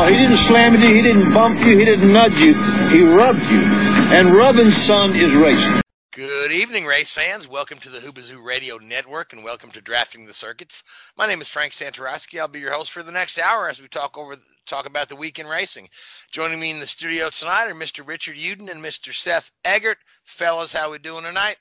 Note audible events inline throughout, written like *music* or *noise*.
No, he didn't slam you, he didn't bump you, he didn't nudge you. He rubbed you. And rubbing, son, is racing. Good evening, race fans. Welcome to the Whoobazoo Radio Network and welcome to Drafting the Circuits. My name is Frank Santoroski. I'll be your host for the next hour as we talk over talk about the weekend racing. Joining me in the studio tonight are Mr. Richard Uden and Mr. Seth Eggert. Fellas, how we doing tonight?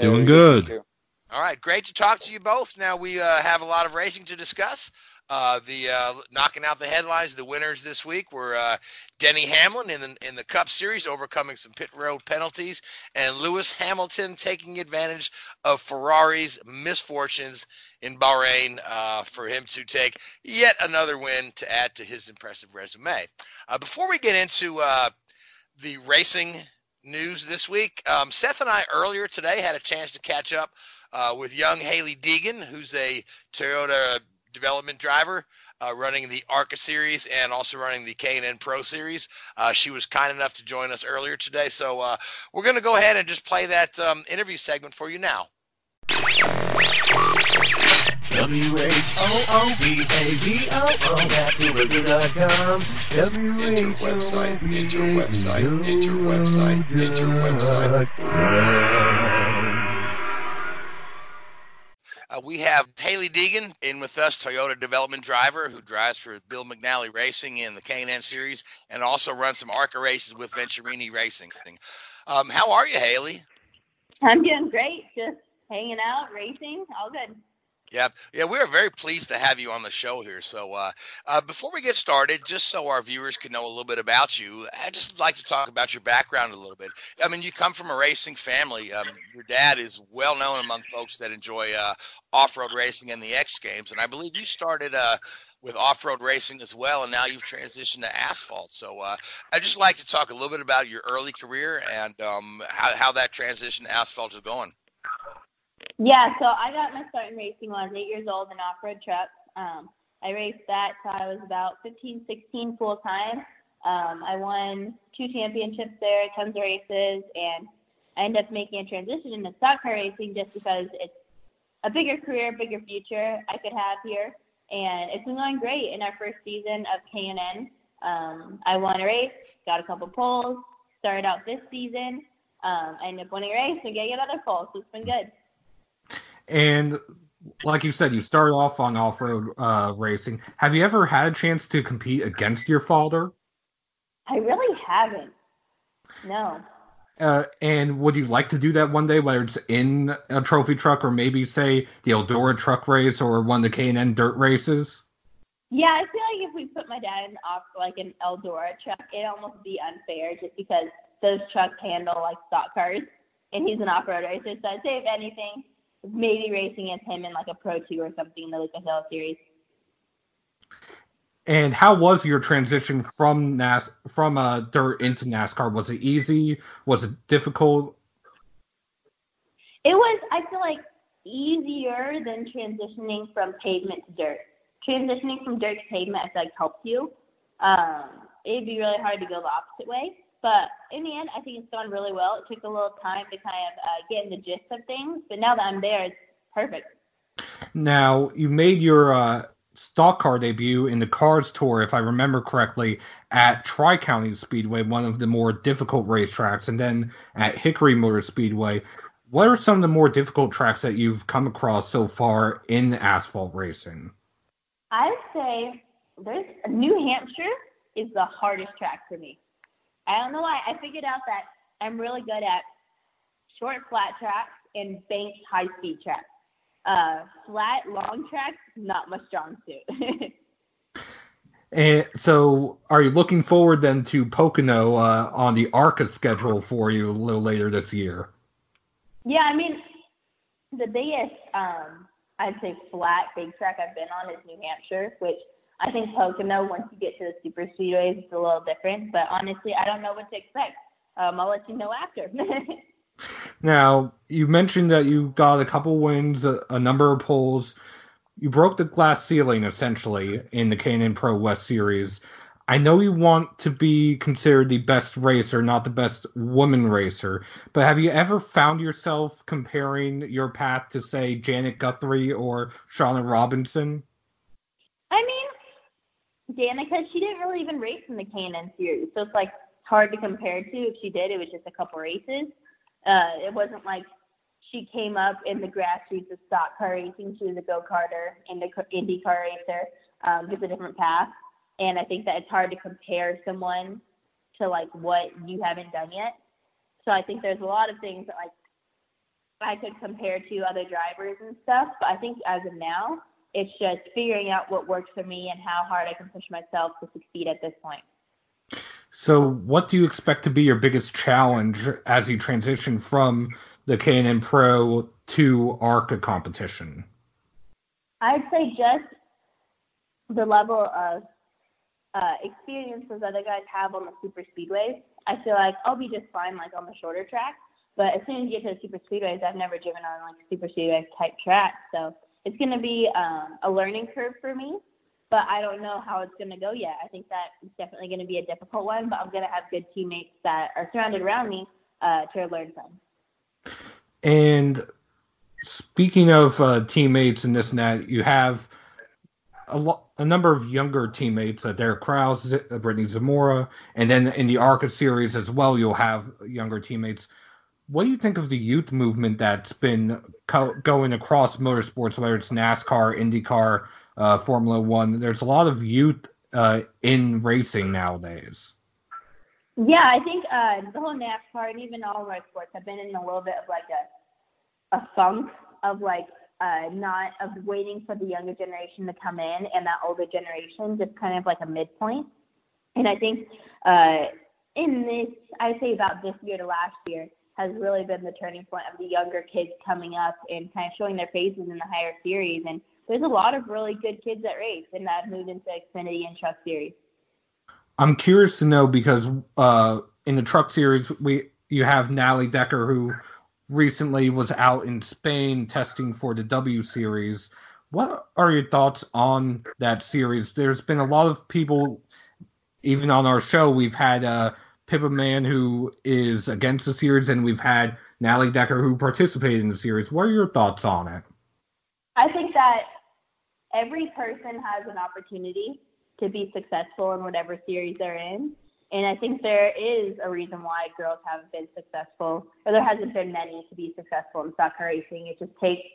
Doing good. All right, great to talk to you both. Now we uh, have a lot of racing to discuss. Uh, the uh, knocking out the headlines, the winners this week were uh, Denny Hamlin in the in the Cup Series, overcoming some pit road penalties, and Lewis Hamilton taking advantage of Ferrari's misfortunes in Bahrain uh, for him to take yet another win to add to his impressive resume. Uh, before we get into uh, the racing news this week, um, Seth and I earlier today had a chance to catch up with young Hailie Deegan, who's a Toyota development driver uh, running the ARCA series and also running the K&N Pro series. Uh, she was kind enough to join us earlier today. So uh, we're going to go ahead and just play that um, interview segment for you now. W-H-O-O-B-A-Z-O-O, that's Whoobazoo.com. Enter website, enter website, enter website, enter website. Uh, we have Hailie Deegan in with us, Toyota development driver who drives for Bill McAnally Racing in the K&N Series and also runs some ARCA races with Venturini Racing. Um, how are you, Hailie? I'm doing great. Just hanging out, racing, all good. Yeah, yeah, we're very pleased to have you on the show here. So, uh, uh, before we get started, just so our viewers can know a little bit about you, I'd just like to talk about your background a little bit. I mean, you come from a racing family. Um, your dad is well known among folks that enjoy uh, off-road racing and the X Games, and I believe you started uh, with off-road racing as well, and now you've transitioned to asphalt. So, uh, I'd just like to talk a little bit about your early career and um, how how that transition to asphalt is going. Yeah, so I got my start in racing when I was eight years old in off-road trucks. Um, I raced that till I was about 15, 16 full time. Um, I won two championships there, tons of races, and I ended up making a transition into stock car racing just because it's a bigger career, bigger future I could have here. And it's been going great in our first season of K&N. Um, I won a race, got a couple poles, started out this season. Um, I ended up winning a race and getting another pole, so it's been good. And like you said, you started off on off-road uh, racing. Have you ever had a chance to compete against your father? I really haven't. No. Uh, and would you like to do that one day, whether it's in a trophy truck or maybe say the Eldora truck race or one of the K&N dirt races? Yeah, I feel like if we put my dad in off like an Eldora truck, it'd almost be unfair just because those trucks handle like stock cars, and he's an off-road racer. So I'd say if anything, maybe racing against him in like a Pro 2 or something in the Lucas Oil Series. And how was your transition from NAS from uh, dirt into NASCAR? Was it easy? Was it difficult? It was, I feel like, easier than transitioning from pavement to dirt. Transitioning from dirt to pavement, I feel like helps you. Um, it'd be really hard to go the opposite way. But in the end, I think it's gone really well. It took a little time to kind of uh, get in the gist of things, but now that I'm there, it's perfect. Now, you made your uh, stock car debut in the Cars Tour, if I remember correctly, at Tri County Speedway, one of the more difficult racetracks, and then at Hickory Motor Speedway. What are some of the more difficult tracks that you've come across so far in asphalt racing? I'd say there's New Hampshire is the hardest track for me. I don't know why. I figured out that I'm really good at short flat tracks and banked high speed tracks. Uh, flat long tracks, not my strong suit. *laughs* and so, are you looking forward then to Pocono uh, on the ARCA schedule for you a little later this year? Yeah, I mean, the biggest, um, I'd say, flat big track I've been on is New Hampshire, which I think Pocono, once you get to the super speedways, it's a little different. But honestly, I don't know what to expect. Um, I'll let you know after. *laughs* now, you mentioned that you got a couple wins, a, a number of poles. You broke the glass ceiling essentially in the K&N Pro West Series. I know you want to be considered the best racer, not the best woman racer, but have you ever found yourself comparing your path to, say, Janet Guthrie or Shawna Robinson? I mean, Danica, she didn't really even race in the K&N series, so it's like hard to compare to. If she did, it was just a couple races. Uh, it wasn't like she came up in the grassroots of stock car racing. She was a go karter and the Indy car racer. Um, a different path. And I think that it's hard to compare someone to like what you haven't done yet. So I think there's a lot of things that like I could compare to other drivers and stuff. But I think as of now, it's just figuring out what works for me and how hard I can push myself to succeed at this point. So, what do you expect to be your biggest challenge as you transition from the K&N Pro to ARCA competition? I'd say just the level of uh, experience those other guys have on the super speedways. I feel like I'll be just fine like on the shorter track, but as soon as you get to the super speedways, I've never driven on like super speedway type track, so it's going to be um, a learning curve for me but I don't know how it's going to go yet. I think that it's definitely going to be a difficult one, but I'm going to have good teammates that are surrounded around me uh, to learn from. And speaking of uh, teammates and this and that, you have a, a number of younger teammates, uh, Derek Kraus, uh, Brittany Zamora, and then in the ARCA series as well, you'll have younger teammates. What do you think of the youth movement that's been co- going across motorsports, whether it's NASCAR, IndyCar, uh, Formula One. There's a lot of youth uh, in racing nowadays. Yeah, I think uh, the whole NASCAR and even all motorsports have been in a little bit of like a a funk of like uh, not of waiting for the younger generation to come in and that older generation, just kind of like a midpoint. And I think uh, in this, I say about this year to last year, has really been the turning point of the younger kids coming up and kind of showing their faces in the higher series and there's a lot of really good kids that race and that moved into Xfinity and Truck Series. I'm curious to know because uh, in the Truck Series, we you have Natalie Decker who recently was out in Spain testing for the W Series. What are your thoughts on that series? There's been a lot of people, even on our show, we've had uh, Pippa Mann who is against the series, and we've had Natalie Decker who participated in the series. What are your thoughts on it? I think that every person has an opportunity to be successful in whatever series they're in. And I think there is a reason why girls haven't been successful, or there hasn't been many to be successful in stock car racing. It just takes,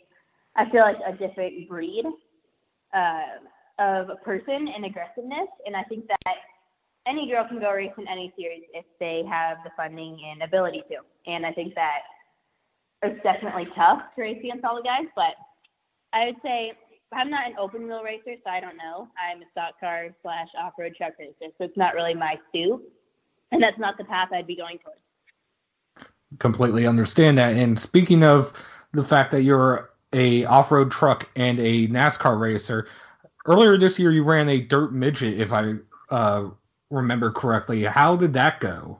I feel like, a different breed uh, of a person and aggressiveness. And I think that any girl can go race in any series if they have the funding and ability to. And I think that it's definitely tough to race against all the guys, but I would say I'm not an open wheel racer, so I don't know. I'm a stock car slash off road truck racer, so it's not really my suit, and that's not the path I'd be going towards. Completely understand that. And speaking of the fact that you're a off road truck and a NASCAR racer, earlier this year you ran a dirt midget, if I uh, remember correctly. How did that go?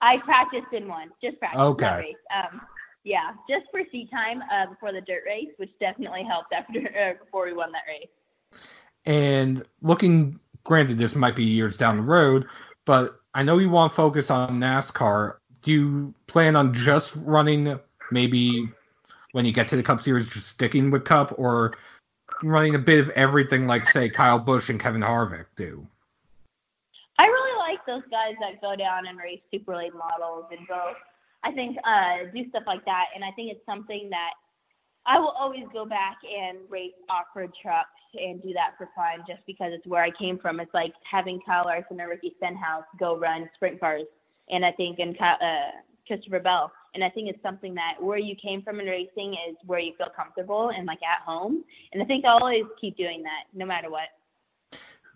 I practiced in one, just practice. Okay. Um, yeah, just for seat time uh, before the dirt race, which definitely helped *laughs* after uh, before we won that race. And looking, granted, this might be years down the road, but I know you want to focus on NASCAR. Do you plan on just running maybe when you get to the Cup Series, just sticking with Cup, or running a bit of everything like say Kyle Busch and Kevin Harvick do? Like those guys that go down and race super late models and go. I think uh, do stuff like that, and I think it's something that I will always go back and race off-road trucks and do that for fun, just because it's where I came from. It's like having Kyle Larson or Ricky Stenhouse go run sprint cars, and I think and uh, Christopher Bell, and I think it's something that where you came from in racing is where you feel comfortable and like at home, and I think I'll always keep doing that no matter what.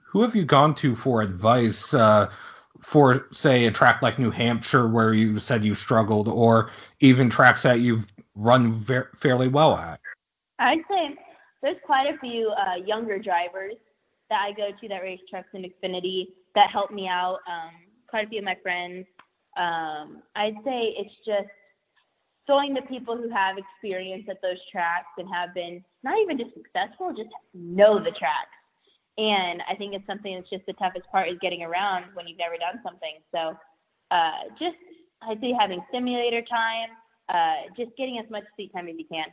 Who have you gone to for advice? Uh, for say a track like New Hampshire where you said you struggled, or even tracks that you've run ver- fairly well at? I'd say there's quite a few uh, younger drivers that I go to that race trucks in Xfinity that help me out. Um, quite a few of my friends. Um, I'd say it's just going to people who have experience at those tracks and have been not even just successful, just know the tracks. And I think it's something that's just the toughest part is getting around when you've never done something. So uh, just I'd say having simulator time, uh, just getting as much seat time as you can.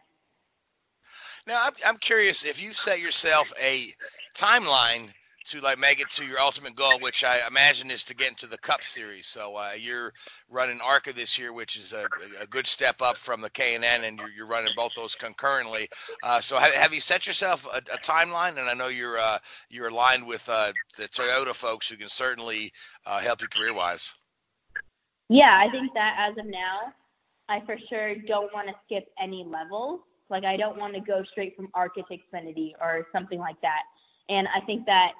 Now, I'm, I'm curious if you set yourself a timeline to like make it to your ultimate goal, which I imagine is to get into the Cup Series. So uh, you're running ARCA this year, which is a, a good step up from the K and N, and you're, running both those concurrently. Uh, so have, have you set yourself a, a, timeline? And I know you're uh, you're aligned with uh, the Toyota folks who can certainly uh, help you career wise. Yeah, I think that as of now, I for sure don't want to skip any levels. Like I don't want to go straight from ARCA to Xfinity or something like that. And I think that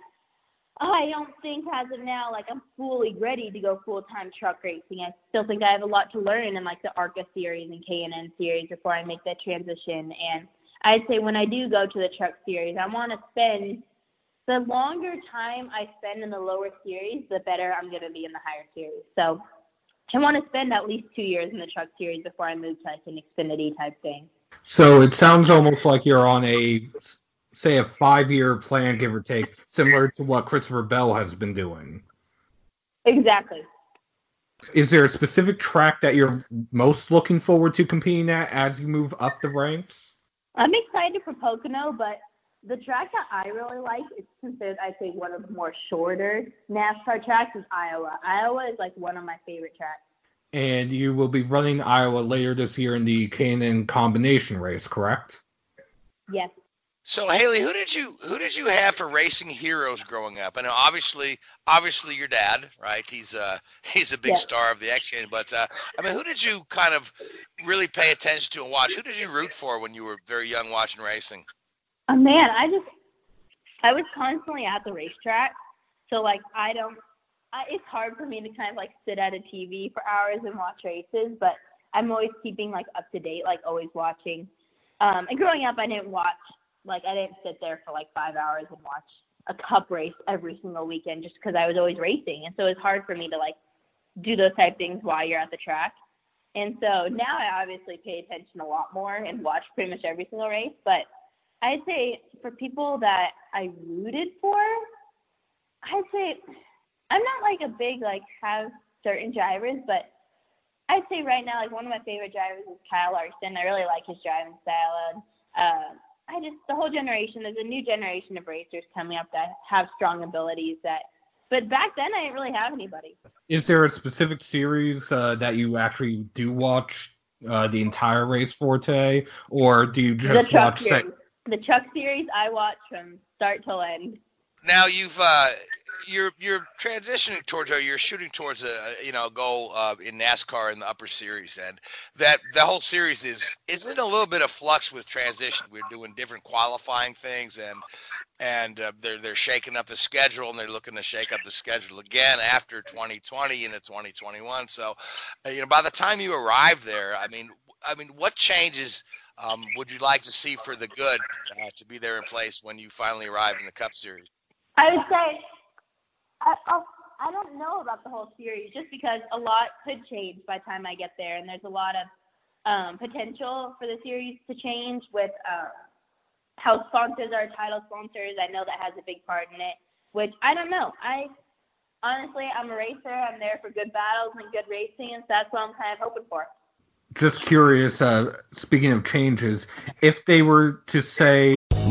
Oh, I don't think as of now, like I'm fully ready to go full time truck racing. I still think I have a lot to learn in like the ARCA series and K&N series before I make that transition. And I'd say when I do go to the truck series, I want to spend the longer time I spend in the lower series, the better I'm going to be in the higher series. So I want to spend at least two years in the truck series before I move to like an Xfinity type thing. So it sounds almost like you're on a say a five year plan, give or take, similar to what Christopher Bell has been doing. Exactly. Is there a specific track that you're most looking forward to competing at as you move up the ranks? I'm excited for Pocono, but the track that I really like is considered, I think, one of the more shorter NASCAR tracks is Iowa. Iowa is like one of my favorite tracks. And you will be running Iowa later this year in the K&N combination race, correct? Yes. So Hailie, who did you who did you have for racing heroes growing up? I know obviously obviously your dad, right? He's uh *laughs* he's a big yeah. star of the X Games, but uh, I mean, who did you kind of really pay attention to and watch? Who did you root for when you were very young watching racing? Oh man, I just I was constantly at the racetrack, so like I don't. I, it's hard for me to kind of like sit at a TV for hours and watch races, but I'm always keeping like up to date, like always watching. Um, and growing up, I didn't watch like I didn't sit there for like five hours and watch a cup race every single weekend just because I was always racing, and so it's hard for me to like do those type things while you're at the track. And so now I obviously pay attention a lot more and watch pretty much every single race. But I'd say for people that I rooted for, I'd say I'm not like a big like have certain drivers, but I'd say right now like one of my favorite drivers is Kyle Larson. I really like his driving style and uh, I just the whole generation. There's a new generation of racers coming up that have strong abilities. That, but back then I didn't really have anybody. Is there a specific series uh, that you actually do watch uh, the entire race for today, or do you just the watch? Series. The Truck series I watch from start to end. Now you've uh, you're you're transitioning towards or you're shooting towards a you know goal uh, in NASCAR in the upper series, and that the whole series is is in a little bit of flux with transition. We're doing different qualifying things, and and uh, they're they're shaking up the schedule, and they're looking to shake up the schedule again after 2020 into 2021. So, uh, you know, by the time you arrive there, I mean, I mean, what changes? Um, would you like to see for the good uh, to be there in place when you finally arrive in the Cup Series? I would say I, I don't know about the whole series just because a lot could change by the time I get there, and there's a lot of um, potential for the series to change with uh, how sponsors are title sponsors. I know that has a big part in it, which I don't know. I honestly, I'm a racer. I'm there for good battles and good racing, and so that's what I'm kind of hoping for. Just curious, uh, speaking of changes, if they were to say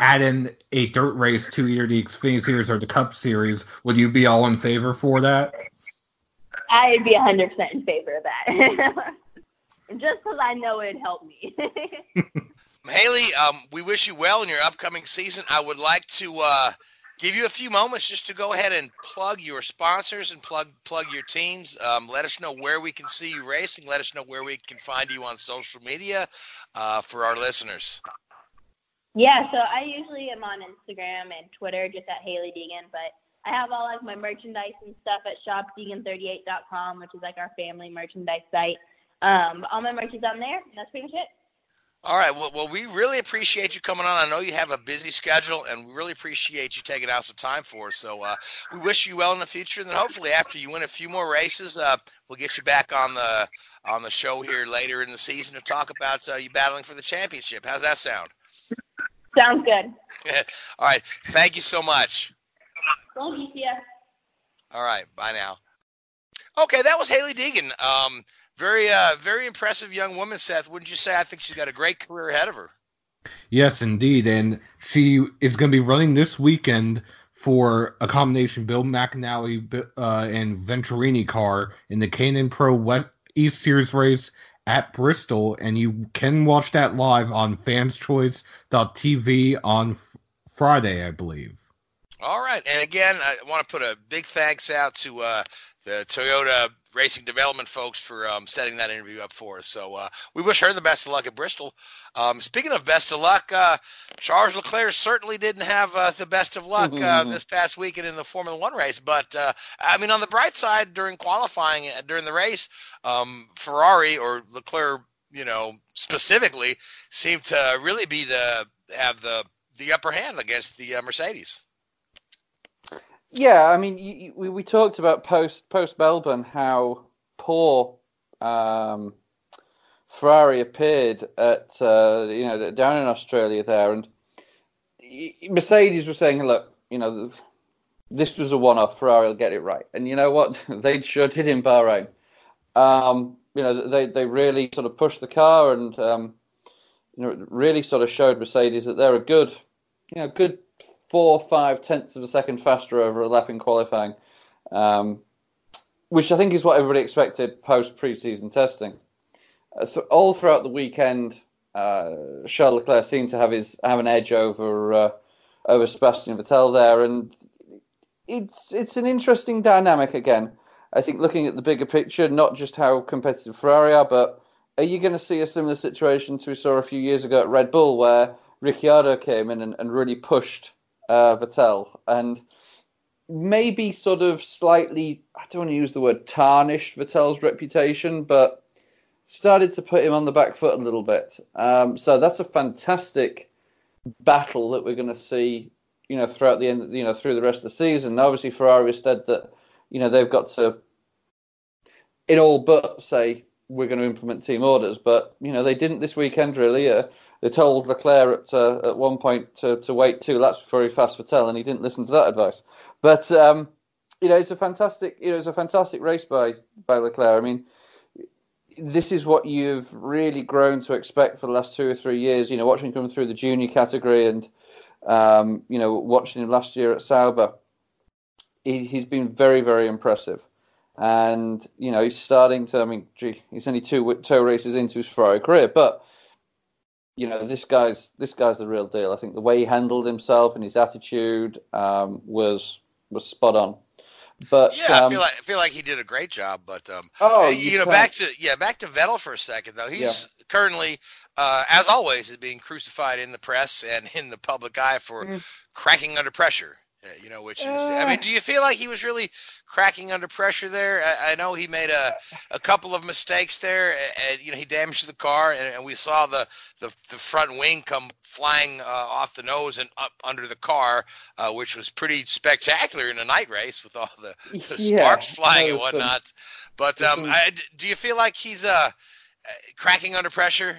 Add in a dirt race to either the Xfinity Series or the Cup Series, would you be all in favor for that? I'd be 100% in favor of that. *laughs* Just because I know it'd help me. *laughs* Hailie, um, we wish you well in your upcoming season. I would like to uh, give you a few moments just to go ahead and plug your sponsors and plug plug your teams. Um, let us know where we can see you racing. Let us know where we can find you on social media uh, for our listeners. Yeah, so I usually am on Instagram and Twitter just at Hailie Deegan, but I have all like my merchandise and stuff at shopdeegan38.com, which is like our family merchandise site. Um, all my merch is on there. That's pretty much it. All right. Well, well, we really appreciate you coming on. I know you have a busy schedule, and we really appreciate you taking out some time for us. So uh, we wish you well in the future, and then hopefully after you win a few more races, uh, we'll get you back on the on the show here later in the season to talk about uh, you battling for the championship. How's that sound? Sounds good. All right. Thank you so much. Thank you, Tia. All right. Bye now. Okay, that was Hailie Deegan. Um, very, uh, very impressive young woman, Seth. Wouldn't you say? I think she's got a great career ahead of her. Yes, indeed. And she is going to be running this weekend for a combination Bill McAnally uh, and Venturini car in the K&N Pro West East Series race at Bristol. And you can watch that live on fanschoice.tv on f- Friday, I believe. All right. And again, I want to put a big thanks out to uh, the Toyota Racing Development folks for um, setting that interview up for us. So uh, we wish her the best of luck at Bristol. Um, speaking of best of luck, uh, Charles Leclerc certainly didn't have uh, the best of luck uh, this past weekend in the Formula One race. But uh, I mean, on the bright side, during qualifying uh, during the race, um, Ferrari or Leclerc, you know, specifically, seemed to really be the have the the upper hand against the uh, Mercedes. Yeah, I mean, you, you, we we talked about post post Melbourne how poor um, Ferrari appeared at uh, you know down in Australia there, and Mercedes was saying, look, you know, this was a one-off. Ferrari will get it right, and you know what? *laughs* they sure did in Bahrain. Um, you know, they they really sort of pushed the car and um, you know really sort of showed Mercedes that they're a good, you know, good four, five tenths of a second faster over a lap in qualifying, um, which I think is what everybody expected post preseason testing. Uh, so all throughout the weekend, uh, Charles Leclerc seemed to have his have an edge over uh, over Sebastian Vettel there, and it's it's an interesting dynamic again. I think looking at the bigger picture, not just how competitive Ferrari are, but are you going to see a similar situation to we saw a few years ago at Red Bull, where Ricciardo came in and, and really pushed uh, Vettel and maybe sort of slightly, I don't want to use the word tarnished Vettel's reputation, but started to put him on the back foot a little bit. Um, so that's a fantastic battle that we're going to see, you know, throughout the end, you know, through the rest of the season. Obviously, Ferrari has said that, you know, they've got to, in all but say we're going to implement team orders, but you know they didn't this weekend really. Uh, they told Leclerc at uh, at one point to, to wait two laps before he fast Vettel, and he didn't listen to that advice. But um, you know, it's a fantastic, you know, it's a fantastic race by by Leclerc. I mean, this is what you've really grown to expect for the last two or three years. You know, watching him come through the junior category, and um, you know, watching him last year at Sauber, he, he's been very, very impressive. And you know, he's starting to. I mean, gee, he's only two two races into his Ferrari career, but you know, this guy's this guy's the real deal. I think the way he handled himself and his attitude um, was was spot on. But yeah, um, I feel like I feel like he did a great job. But um, Oh, you you know, can. back to yeah, back to Vettel for a second though. He's currently, uh, as always, is being crucified in the press and in the public eye for Mm. cracking under pressure. You know, which is, I mean, do you feel like he was really cracking under pressure there? I, I know he made a, a couple of mistakes there, and, you know, he damaged the car, and, and we saw the, the, the front wing come flying uh, off the nose and up under the car, uh, which was pretty spectacular in a night race with all the, *laughs* the Yeah, sparks flying and was some- whatnot. but um, some- I, do you feel like he's uh, cracking under pressure,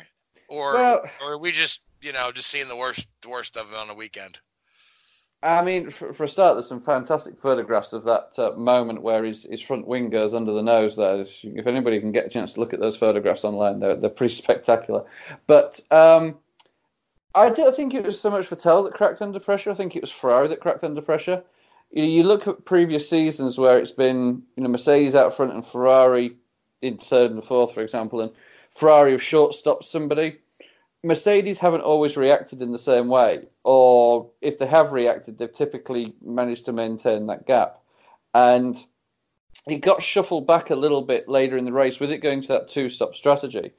or Well- or are we just you know just seeing the worst the worst of it on the weekend? I mean, for, for a start, there's some fantastic photographs of that uh, moment where his, his front wing goes under the nose. There, if anybody can get a chance to look at those photographs online, they're, they're pretty *laughs* spectacular. But um, I don't think it was so much Vettel that cracked under pressure. I think it was Ferrari that cracked under pressure. You, you look at previous seasons where it's been, you know, Mercedes out front and Ferrari in third and fourth, for example, and Ferrari have short stopped somebody. Mercedes haven't always reacted in the same way, or if they have reacted, they've typically managed to maintain that gap. And it got shuffled back a little bit later in the race with it going to that two-stop strategy.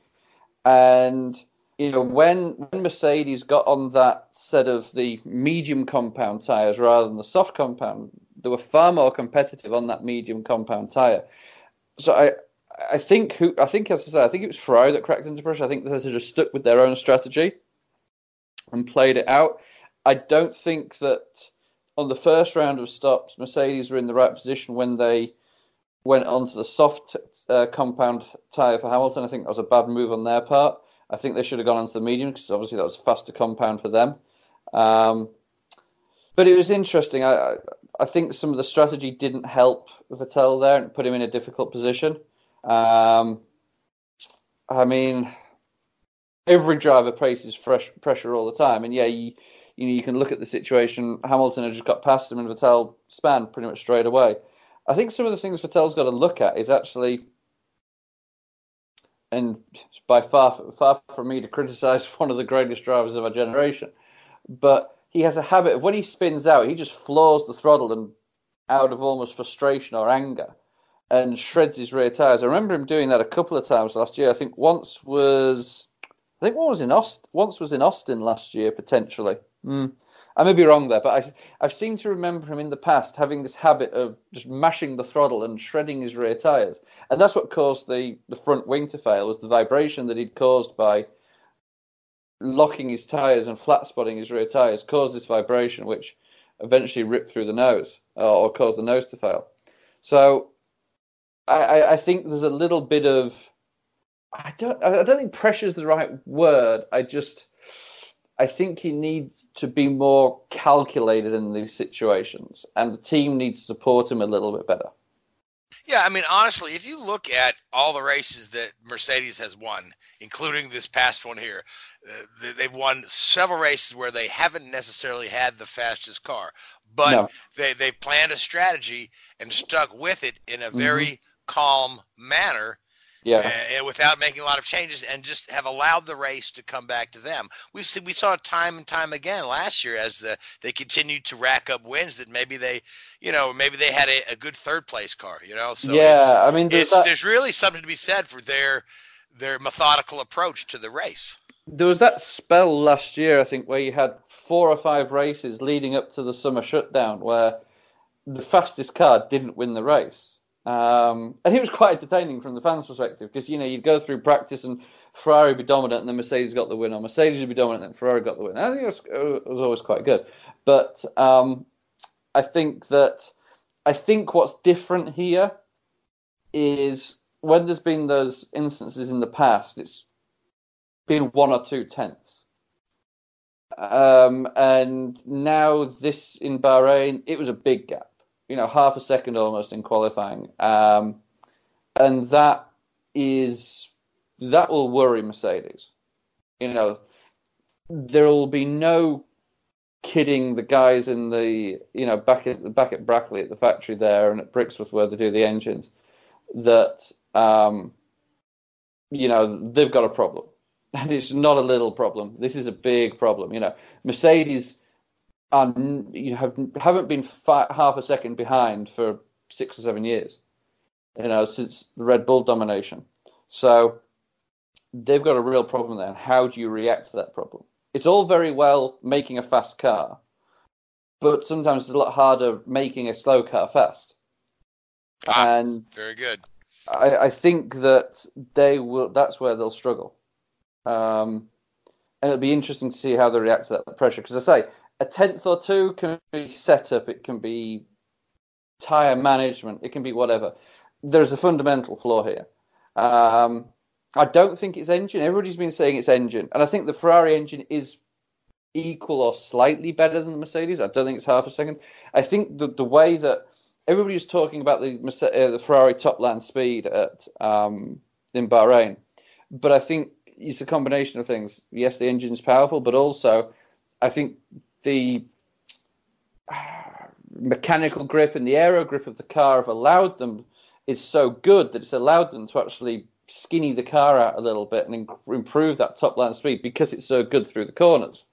And you know, when when Mercedes got on that set of the medium compound tires rather than the soft compound, they were far more competitive on that medium compound tire. So I I think who I think as I say, I think it was Ferrari that cracked into pressure. I think they of stuck with their own strategy and played it out. I don't think that on the first round of stops, Mercedes were in the right position when they went onto the soft uh, compound tyre for Hamilton. I think that was a bad move on their part. I think they should have gone onto the medium because obviously that was a faster compound for them. Um, but it was interesting. I I think some of the strategy didn't help Vettel there and put him in a difficult position. Um, I mean, every driver faces fresh pressure all the time, and yeah, you, you know you can look at the situation. Hamilton had just got past him, and Vettel span pretty much straight away. I think some of the things Vettel's got to look at is actually, and by far far from me to criticise *laughs* one of the greatest drivers of our generation, but he has a habit of when he spins out, he just floors the throttle and out of almost frustration or anger and shreds his rear tires. I remember him doing that a couple of times last year. I think once was, I think one was in Austin. Once was in Austin last year potentially. Mm. I may be wrong there, but I, I've seemed to remember him in the past having this habit of just mashing the throttle and shredding his rear tires, and that's what caused the the front wing to fail. Was the vibration that he'd caused by locking his tires and flat spotting his rear tires caused this vibration, which eventually ripped through the nose uh, or caused the nose to fail. So I, I think there's a little bit of I don't I don't think pressure is the right word. I just I think he needs to be more calculated in these situations, and the team needs to support him a little bit better. Yeah, I mean, honestly, if you look at all the races that Mercedes has won, including this past one here, uh, they've won several races where they haven't necessarily had the fastest car, but No. they they planned a strategy and stuck with it in a Mm-hmm. Calm manner. Yeah. uh, without making a lot of changes, and just have allowed the race to come back to them. We see, we saw it time and time again last year as the they continued to rack up wins that maybe they, you know, maybe they had a, a good third place car, you know. So Yeah, I mean, there's it's that- there's really something to be said for their their methodical approach to the race. There was that spell last year, I think, where you had four or five races leading up to the summer shutdown where the fastest car didn't win the race. Um, and it was quite entertaining from the fans' perspective because, you know, you'd go through practice and Ferrari would be dominant and then Mercedes got the win, or Mercedes would be dominant and Ferrari got the win. I think it was, it was always quite good. But um, I think that, I think what's different here is when there's been those instances in the past, it's been one or two tenths. Um, and now this in Bahrain, it was a big gap. You know, half a second almost in qualifying, um, and that is that will worry Mercedes. You know, there will be no kidding the guys in the you know back at back at Brackley at the factory there and at Brixworth where they do the engines that um, you know they've got a problem *laughs* and it's not a little problem. This is a big problem. You know, Mercedes are n- you have haven't been fi- half a second behind for six or seven years. You know, since the Red Bull domination. So they've got a real problem there. And how do you react to that problem? It's all very well making a fast car, but sometimes it's a lot harder making a slow car fast. Ah, and very good. I, I think that they will. That's where they'll struggle. Um, and it'll be interesting to see how they react to that pressure. Because I say a tenth or two can be setup, it can be tire management, it can be whatever. There's a fundamental flaw here. Um, I don't think it's engine. Everybody's been saying it's engine, and I think the Ferrari engine is equal or slightly better than the Mercedes. I don't think it's half a second. I think the the way that everybody's talking about the uh, the Ferrari top land speed at um, in Bahrain, but I think it's a combination of things. Yes, the engine's powerful, but also I think the mechanical grip and the aero grip of the car have allowed them is so good that it's allowed them to actually skinny the car out a little bit and improve that top line speed because it's so good through the corners.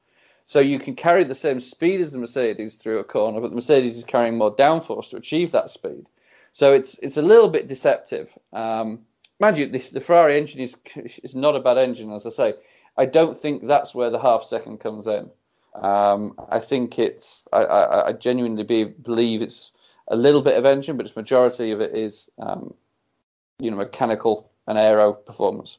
So you can carry the same speed as the Mercedes through a corner, but the Mercedes is carrying more downforce to achieve that speed. So it's it's a little bit deceptive. Um, mind you, this, the Ferrari engine is is not a bad engine, as I say. I don't think that's where the half second comes in. Um, I think it's I, I, I genuinely be, believe it's a little bit of engine, but its majority of it is um, you know mechanical and aero performance.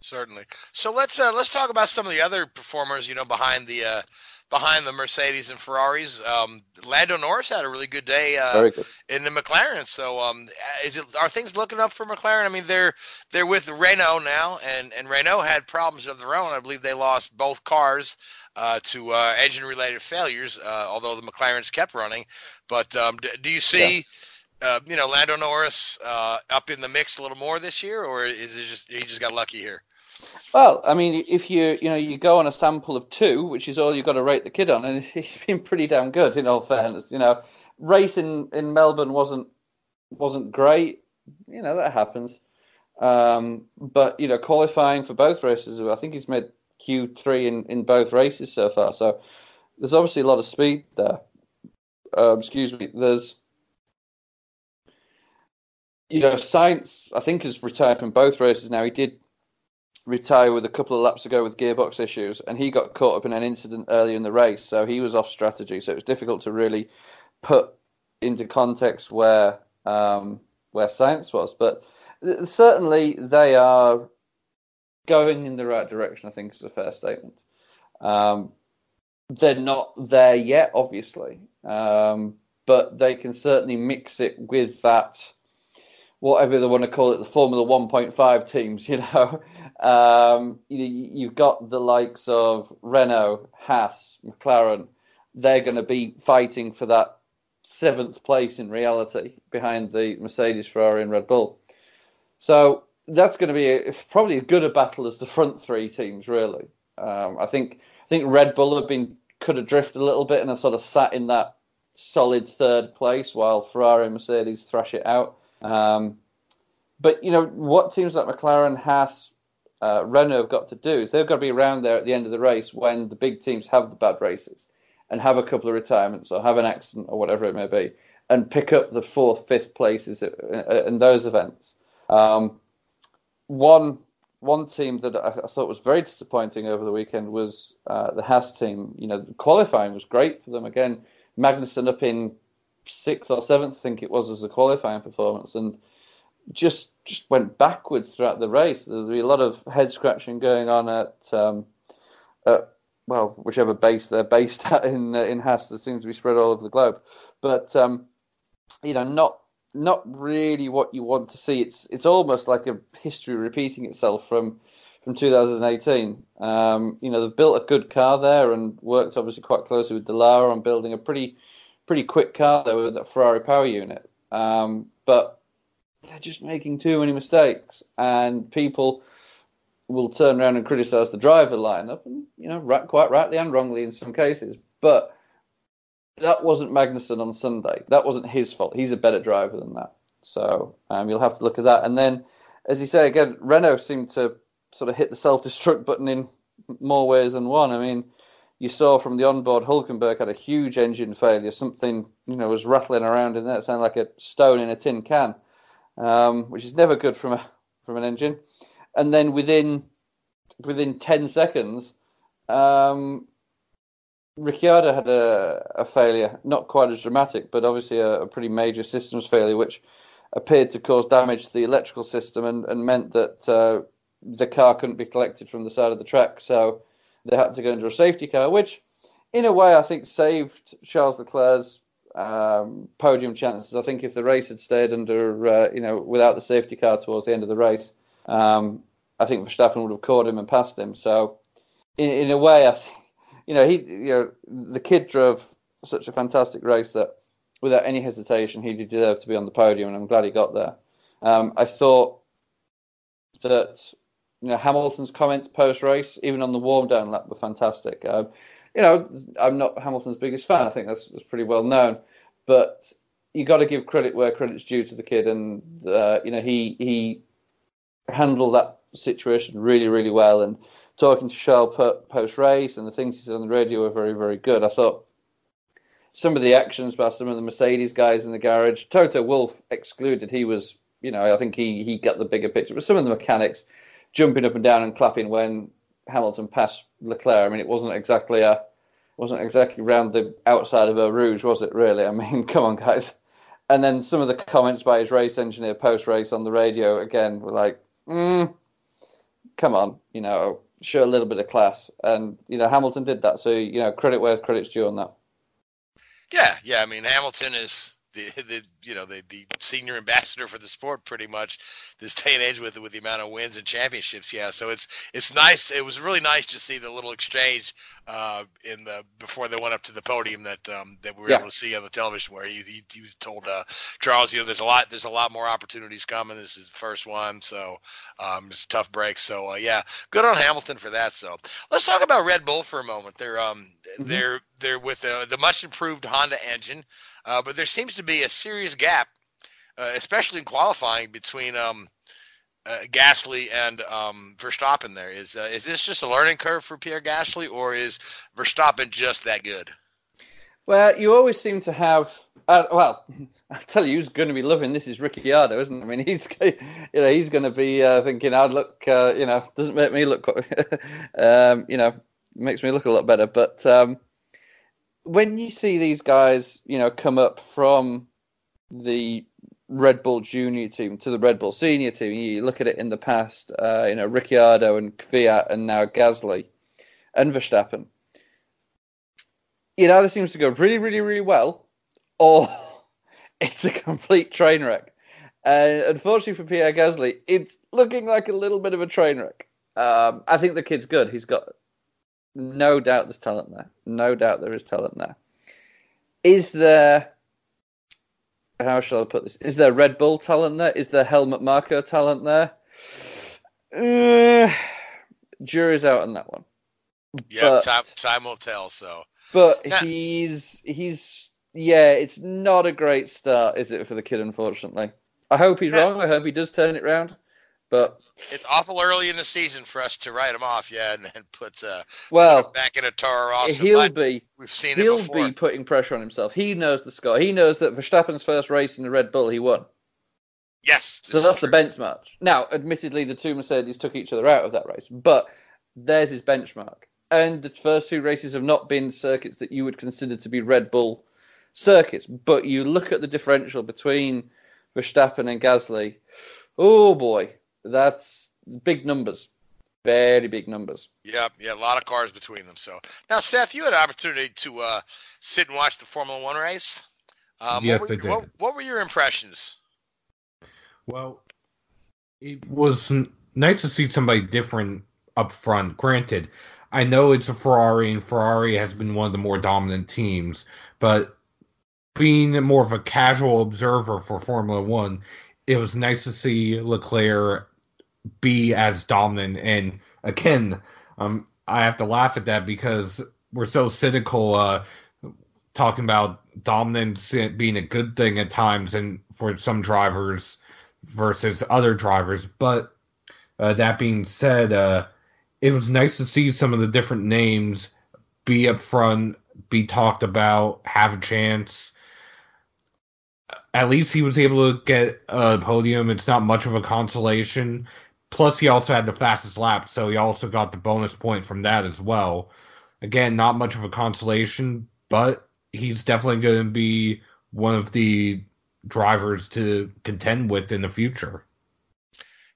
Certainly. So let's uh, let's talk about some of the other performers, you know, behind the uh, behind the Mercedes and Ferraris. Um, Lando Norris had a really good day uh, good. in the McLaren. So um, is it are things looking up for McLaren? I mean, they're they're with Renault now, and and Renault had problems of their own. I believe they lost both cars uh, to uh, engine-related failures, uh, although the McLarens kept running. But um, do, do you see? Yeah. Uh, you know, Lando Norris uh, up in the mix a little more this year, or is it just he just got lucky here? Well, I mean, if you you know you go on a sample of two, which is all you've got to rate the kid on, and *laughs* he's been pretty damn good in all fairness. You know, racing in Melbourne wasn't wasn't great. You know that happens. Um, but you know, qualifying for both races, I think he's made Q three in in both races so far. So there's obviously a lot of speed there. Um, excuse me. There's you know, Sainz, I think has retired from both races now. He did retire with a couple of laps ago with gearbox issues, and he got caught up in an incident earlier in the race, so he was off strategy. So it was difficult to really put into context where um, where Sainz was, but certainly they are going in the right direction. I think is a fair statement. Um, they're not there yet, obviously, um, but they can certainly mix it with that whatever they want to call it, the Formula 1.5 teams, *laughs* you know. Um, you, have got the likes of Renault, Haas, McLaren. They're going to be fighting for that seventh place in reality behind the Mercedes, Ferrari, and Red Bull. So that's going to be a, probably as good a battle as the front three teams, really. Um, I think I think Red Bull have been could have drifted a little bit and have sort of sat in that solid third place while Ferrari and Mercedes thrash it out. Um, but you know what teams like McLaren, Haas, uh, Renault have got to do is they've got to be around there at the end of the race when the big teams have the bad races and have a couple of retirements or have an accident or whatever it may be, and pick up the fourth, fifth places in those events. Um, one one team that I, thought was very disappointing over the weekend was uh, the Haas team. You know, qualifying was great for them. Again, Magnussen up in sixth or seventh, I think it was, as a qualifying performance, and just just went backwards throughout the race. There'll be a lot of head scratching going on at, um, at well, whichever base they're based *laughs* at in in Haas. That seems to be spread all over the globe, but um, you know, not not really what you want to see. It's it's almost like a history repeating itself from from 2018. Um, you know, they've built a good car there and worked obviously quite closely with Dallara on building a pretty pretty quick car there with that Ferrari power unit. Um, but they're just making too many mistakes, and people will turn around and criticise the driver lineup, and you know, right, quite rightly and wrongly in some cases. But that wasn't Magnussen on Sunday. That wasn't his fault. He's a better driver than that. So um, you'll have to look at that. And then, as you say again, Renault seemed to sort of hit the self-destruct *laughs* button in more ways than one. I mean, you saw from the onboard, Hulkenberg had a huge engine failure. Something you know was rattling around in there. It sounded like a stone in a tin can, um, which is never good from a from an engine. And then within within ten seconds, um, Ricciardo had a, a failure, not quite as dramatic, but obviously a, a, pretty major systems failure, which appeared to cause damage to the electrical system and, and meant that uh, the car couldn't be collected from the side of the track. So they had to go into a safety car, which, in a way, I think saved Charles Leclerc's um, podium chances. I think if the race had stayed under, uh, you know, without the safety car towards the end of the race, um, I think Verstappen would have caught him and passed him. So, in, in a way, I think, you know, he, you know, the kid drove such a fantastic race that without any hesitation, he deserved to be on the podium, and I'm glad he got there. Um, I thought that you know Hamilton's comments post race, even on the warm down lap, were fantastic. Um, you know, I'm not Hamilton's biggest fan. I think that's, that's pretty well known, but you got to give credit where credit's due to the kid, and uh, you know he he handled that situation really really well. And talking to Charles post race and the things he said on the radio were very very good. I thought some of the actions by some of the Mercedes guys in the garage, Toto Wolff excluded, he was you know I think he he got the bigger picture, but some of the mechanics jumping up and down and clapping when Hamilton passed Leclerc. I mean, it wasn't exactly a wasn't exactly round the outside of Eau Rouge, was it? Really? I mean, *laughs* come on, guys. And then some of the comments by his race engineer post race on the radio again were like, mm, "Come on, you know, show a little bit of class." And you know, Hamilton did that, so you know, credit where credit's due on that. Yeah, yeah. I mean, Hamilton is *laughs* the, the you know the, the senior ambassador for the sport pretty much this day and age with with the amount of wins and championships. Yeah so it's it's nice. It was really nice to see the little exchange uh, in the before they went up to the podium that um, that we were yeah. able to see on the television where he, he, he was told uh, Charles you know there's a lot there's a lot more opportunities coming. This is the first one. So um, it's a tough break. So uh, yeah good on Hamilton for that. So let's talk about Red Bull for a moment. They're um mm-hmm. they're with uh, the much improved Honda engine uh, but there seems to be a serious gap, uh, especially in qualifying between um, uh, Gasly and um, Verstappen. There is uh, is this just a learning curve for Pierre Gasly, or is Verstappen just that good? Well, you always seem to have. Uh, well, *laughs* I tell you, who's going to be loving this is Ricciardo, isn't it? I mean, he's *laughs* you know he's going to be uh, thinking, "I'd look, uh, you know, doesn't make me look, *laughs* um, you know, makes me look a lot better." But um, when you see these guys, you know, come up from the Red Bull Junior team to the Red Bull Senior team, you look at it in the past, uh, you know, Ricciardo and Kvyat and now Gasly and Verstappen. It either seems to go really, really, really well, or *laughs* it's a complete train wreck. And unfortunately for Pierre Gasly, it's looking like a little bit of a train wreck. Um, I think the kid's good. He's got no doubt there's talent there. No doubt there is talent there. Is there how shall I put this? Is there Red Bull talent there? Is there Helmut Marko talent there? Uh, jury's out on that one. Yeah, time, time will tell. So, but he's he's yeah, it's not a great start, is it, for the kid? Unfortunately, I hope he's wrong. I hope he does turn it round. But it's awful early in the season for us to write him off, yeah, and then put uh, well put back in a Toro Rosso. He'll be. We've seen he'll be putting pressure on himself. He knows the score. He knows that Verstappen's first race in the Red Bull, he won. Yes. So that's true. the benchmark. Now, admittedly, the two Mercedes took each other out of that race, but there's his benchmark. And the first two races have not been circuits that you would consider to be Red Bull circuits. But you look at the differential between Verstappen and Gasly. Oh boy, that's big numbers, very big numbers. Yeah, yeah, a lot of cars between them. So now, Seth, you had an opportunity to uh, sit and watch the Formula One race. Um, yes, what were, I did. What, what, were your impressions? Well, it was nice to see somebody different up front. Granted, I know it's a Ferrari, and Ferrari has been one of the more dominant teams, but being more of a casual observer for Formula One, it was nice to see Leclerc be as dominant. And again, um, I have to laugh at that because we're so cynical, uh, talking about dominance being a good thing at times and for some drivers versus other drivers. But uh, that being said, uh, it was nice to see some of the different names be up front, be talked about, have a chance. At least he was able to get a podium. It's not much of a consolation, Plus, he also had the fastest lap, so he also got the bonus point from that as well. again, not much of a consolation, but he's definitely going to be one of the drivers to contend with in the future.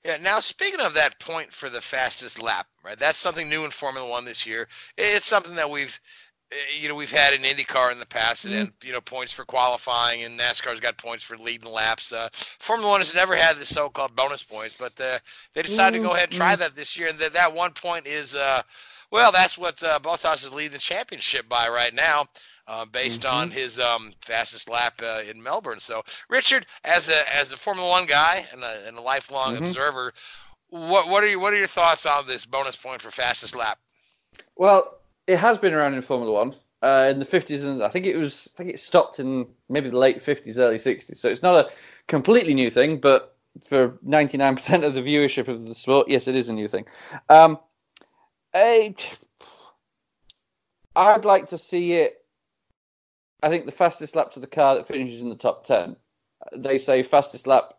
Yeah. Now, speaking of that point for the fastest lap, right? That's something new in Formula One this year. It's something that we've, you know, we've had an IndyCar in the past, and then you know points for qualifying, and NASCAR's got points for leading laps. Uh, Formula One has never had the so-called bonus points, but uh, they decided to go ahead and try that this year, and that that one point is, uh, well, that's what uh, Bottas is leading the championship by right now uh, based Mm-hmm. on his um, fastest lap uh, in Melbourne. So, Richard, as a as a Formula One guy and a, and a lifelong Mhm. observer, what what are your what are your thoughts on this bonus point for fastest lap? Well, it has been around in Formula One uh, in the 50s, and I think it was I think it stopped in maybe the late 50s, early 60s. So it's not a completely new thing, but for 99% of the viewership of the sport, yes, it is a new thing. Um, I, I'd like to see it. I think the fastest lap to the car that finishes in the top 10. They say fastest lap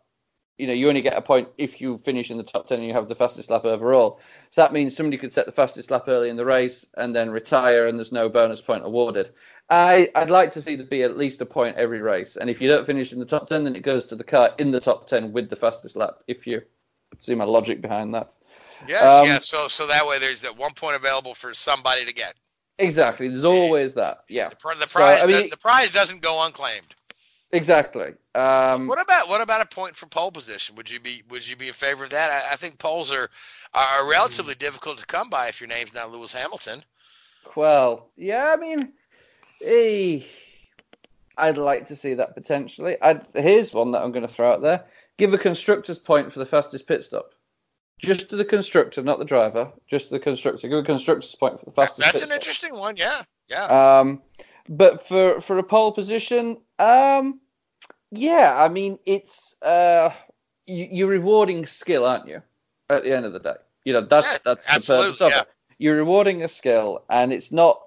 you know, you only get a point if you finish in the top 10 and you have the fastest lap overall. So that means somebody could set the fastest lap early in the race and then retire and there's no bonus point awarded. I, I'd like to see there be at least a point every race. And if you don't finish in the top 10, then it goes to the car in the top 10 with the fastest lap, if you see my logic behind that. Yes, Um, yeah. So so that way there's that one point available for somebody to get. Exactly. There's always that. Yeah. The, the So, I mean- the, the prize doesn't go unclaimed. Exactly. Um, What about what about a point for pole position? Would you be would you be in favor of that? I, I think poles are are relatively difficult to come by if your name's not Lewis Hamilton. Well, yeah, I mean, eh, I'd like to see that potentially. I'd, here's one that I'm going to throw out there: give a constructor's point for the fastest pit stop, just to the constructor, not the driver, just to the constructor. Give a constructor's point for the fastest. That's an stop. interesting one. Yeah, yeah. Um, but for for a pole position, um, yeah, I mean it's uh, you, you're rewarding skill, aren't you? At the end of the day, you know that's Yeah, that's the purpose of yeah. it. You're rewarding a skill, and it's not,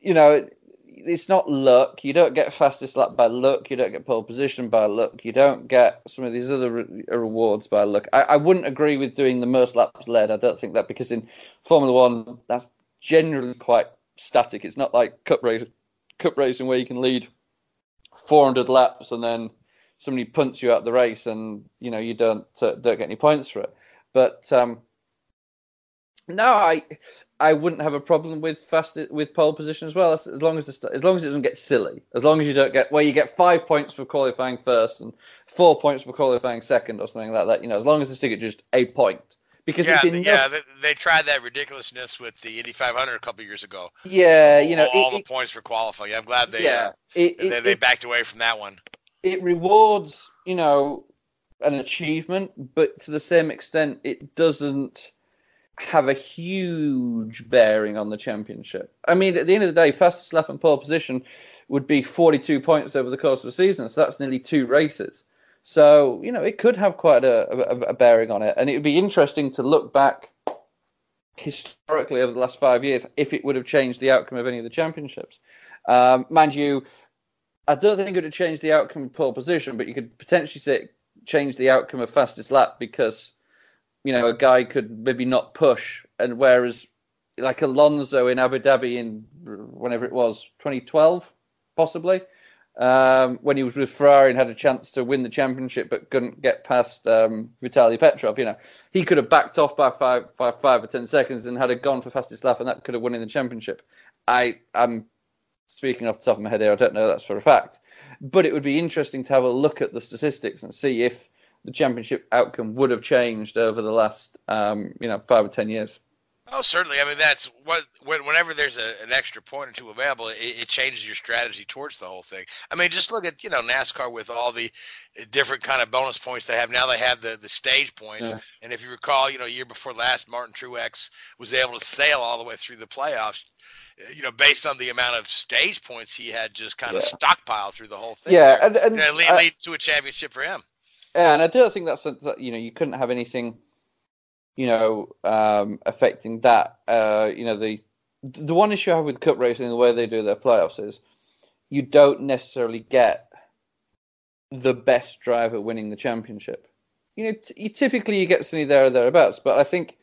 you know, it's not luck. You don't get fastest lap by luck. You don't get pole position by luck. You don't get some of these other re- rewards by luck. I, I wouldn't agree with doing the most laps led. I don't think that because in Formula One, that's generally quite static. It's not like cup race, cup racing where you can lead 400 laps and then somebody punts you out the race and you know you don't uh, don't get any points for it. But um, no, I I wouldn't have a problem with fast with pole position as well as, as long as the, as long as it doesn't get silly. As long as you don't get where you get five points for qualifying first and four points for qualifying second or something like that. You know, as long as they stick at just a point because yeah, it's enough. yeah. They, they tried that ridiculousness with the Indy 500 a couple years ago. Yeah, you know, all it- the it- points for qualifying. I'm glad they Yeah, uh, it- they, they backed away from that one. it rewards, you know, an achievement, but to the same extent, it doesn't have a huge bearing on the championship. I mean, at the end of the day, fastest lap and pole position would be 42 points over the course of a season, so that's nearly two races. So, you know, it could have quite a, a, a bearing on it, and it would be interesting to look back historically over the last five years if it would have changed the outcome of any of the championships. Um, mind you, I don't think it would have changed the outcome of pole position, but you could potentially say change the outcome of fastest lap because you know a guy could maybe not push, and whereas like Alonso in Abu Dhabi in whenever it was 2012 possibly um, when he was with Ferrari and had a chance to win the championship but couldn't get past um, Vitaly Petrov, you know, he could have backed off by five, by five or ten seconds and had a gone for fastest lap, and that could have won in the championship. I am speaking off the top of my head here. I don't know that's for a fact, but it would be interesting to have a look at the statistics and see if the championship outcome would have changed over the last, um, you know, five or ten years. Oh, certainly. I mean, that's what when, whenever there's a, an extra point or two available, it, it changes your strategy towards the whole thing. I mean, just look at you know NASCAR with all the different kind of bonus points they have now. They have the the stage points, Yeah. and if you recall, you know, year before last, Martin Truex was able to sail all the way through the playoffs. You know, based on the amount of stage points he had just kind of Yeah. stockpiled through the whole thing. Yeah, there. and- and, know, lead, uh, lead to a championship for him. Yeah, and I don't think that's a, that, you know you couldn't have anything, you know, um, affecting that. Uh, you know, the the one issue I have with cup racing the way they do their playoffs is you don't necessarily get the best driver winning the championship. You know, t- you typically you get somebody there or thereabouts, but I think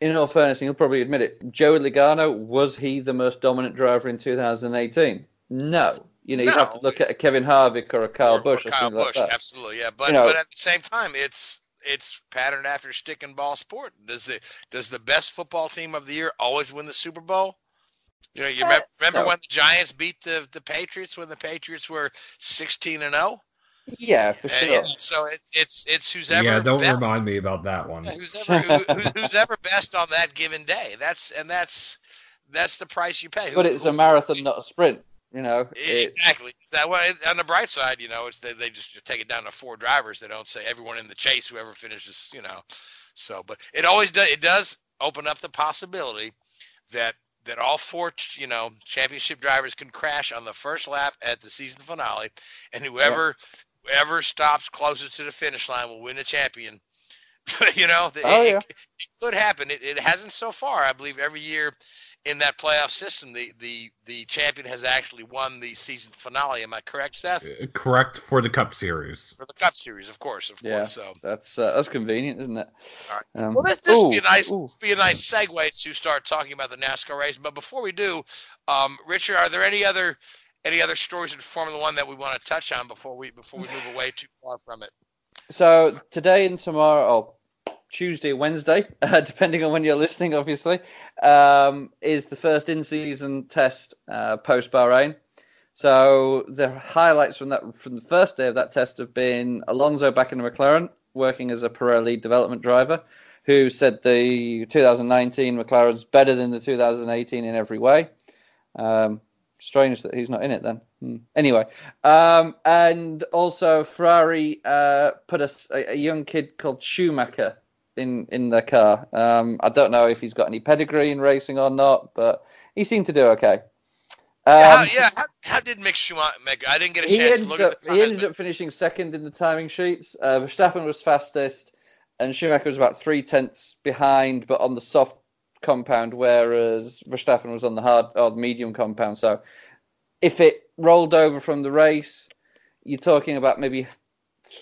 in all fairness, and you'll probably admit it, Joey Logano, was he the most dominant driver in 2018? No. You know, you have to look at a Kevin Harvick or a Kyle Busch or, Kyle something Busch, like that. absolutely, yeah. But You know- but at the same time, it's it's patterned after stick and ball sport. Does it does the best football team of the year always win the Super Bowl? You know, you Uh, remember, remember no. when the Giants beat the the Patriots when the Patriots were sixteen and zero? Yeah, for And, sure. so it, it's it's who's ever yeah, don't best, remind me about that one. who's ever who, *laughs* who's, who's ever best on that given day. That's and that's that's the price you pay. Who- But it's a marathon, not a sprint. You know, Exactly. That way, on the bright side, you know, it's they, they just take it down to four drivers. They don't say everyone in the chase, whoever finishes, you know. So, but it always does. It does open up the possibility that that all four, you know, championship drivers can crash on the first lap at the season finale, and whoever whoever stops closest to the finish line will win a champion. *laughs* you know, it, Oh, it- yeah. it could happen. It, it hasn't so far. I believe every year in that playoff system, the the the champion has actually won the season finale. Am I correct, Seth? Correct for the Cup Series. For the Cup Series, of course, of yeah, course. So, that's uh, that's convenient, isn't it? all right. Um, well, this this would be a nice ooh. this be a nice segue to start talking about the NASCAR race. But before we do, um, Richard, are there any other any other stories in Formula One that we want to touch on before we before we move away too far from it? So today and tomorrow, or Tuesday, Wednesday, *laughs* uh, depending on when you're listening, obviously, um, is the first in-season test uh, post Bahrain. So the highlights from that from the first day of that test have been Alonso back in McLaren, working as a Pirelli development driver, who said the 2019 McLaren's better than the 2018 in every way. Um, strange that he's not in it then. Hmm. Anyway, um, and also Ferrari uh, put a young kid called Schumacher in in their car. Um, I don't know if he's got any pedigree in racing or not, but he seemed to do okay. yeah, how, Um, yeah. How, how did Mick Schumacher? I didn't get a chance to look up at the he time. ended up finishing second in the timing sheets. Uh, Verstappen was fastest, and Schumacher was about three tenths behind, but on the soft compound, whereas Verstappen was on the hard or the medium compound. So, if it rolled over from the race, you're talking about maybe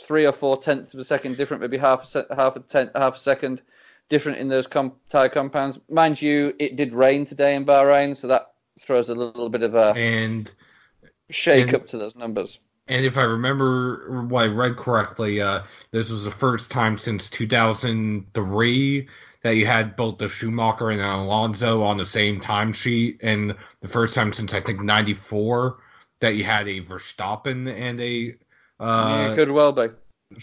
three or four tenths of a second different, maybe half a se- half a tenth, half a second different in those com- tire compounds. Mind you, it did rain today in Bahrain, so that throws a little bit of a And shake and- up to those numbers. and if I remember what I read correctly, uh, this was the first time since 2003 that you had both the Schumacher and Alonso on the same timesheet, and the first time since I think '94 that you had a Verstappen and a yeah, uh, could well be.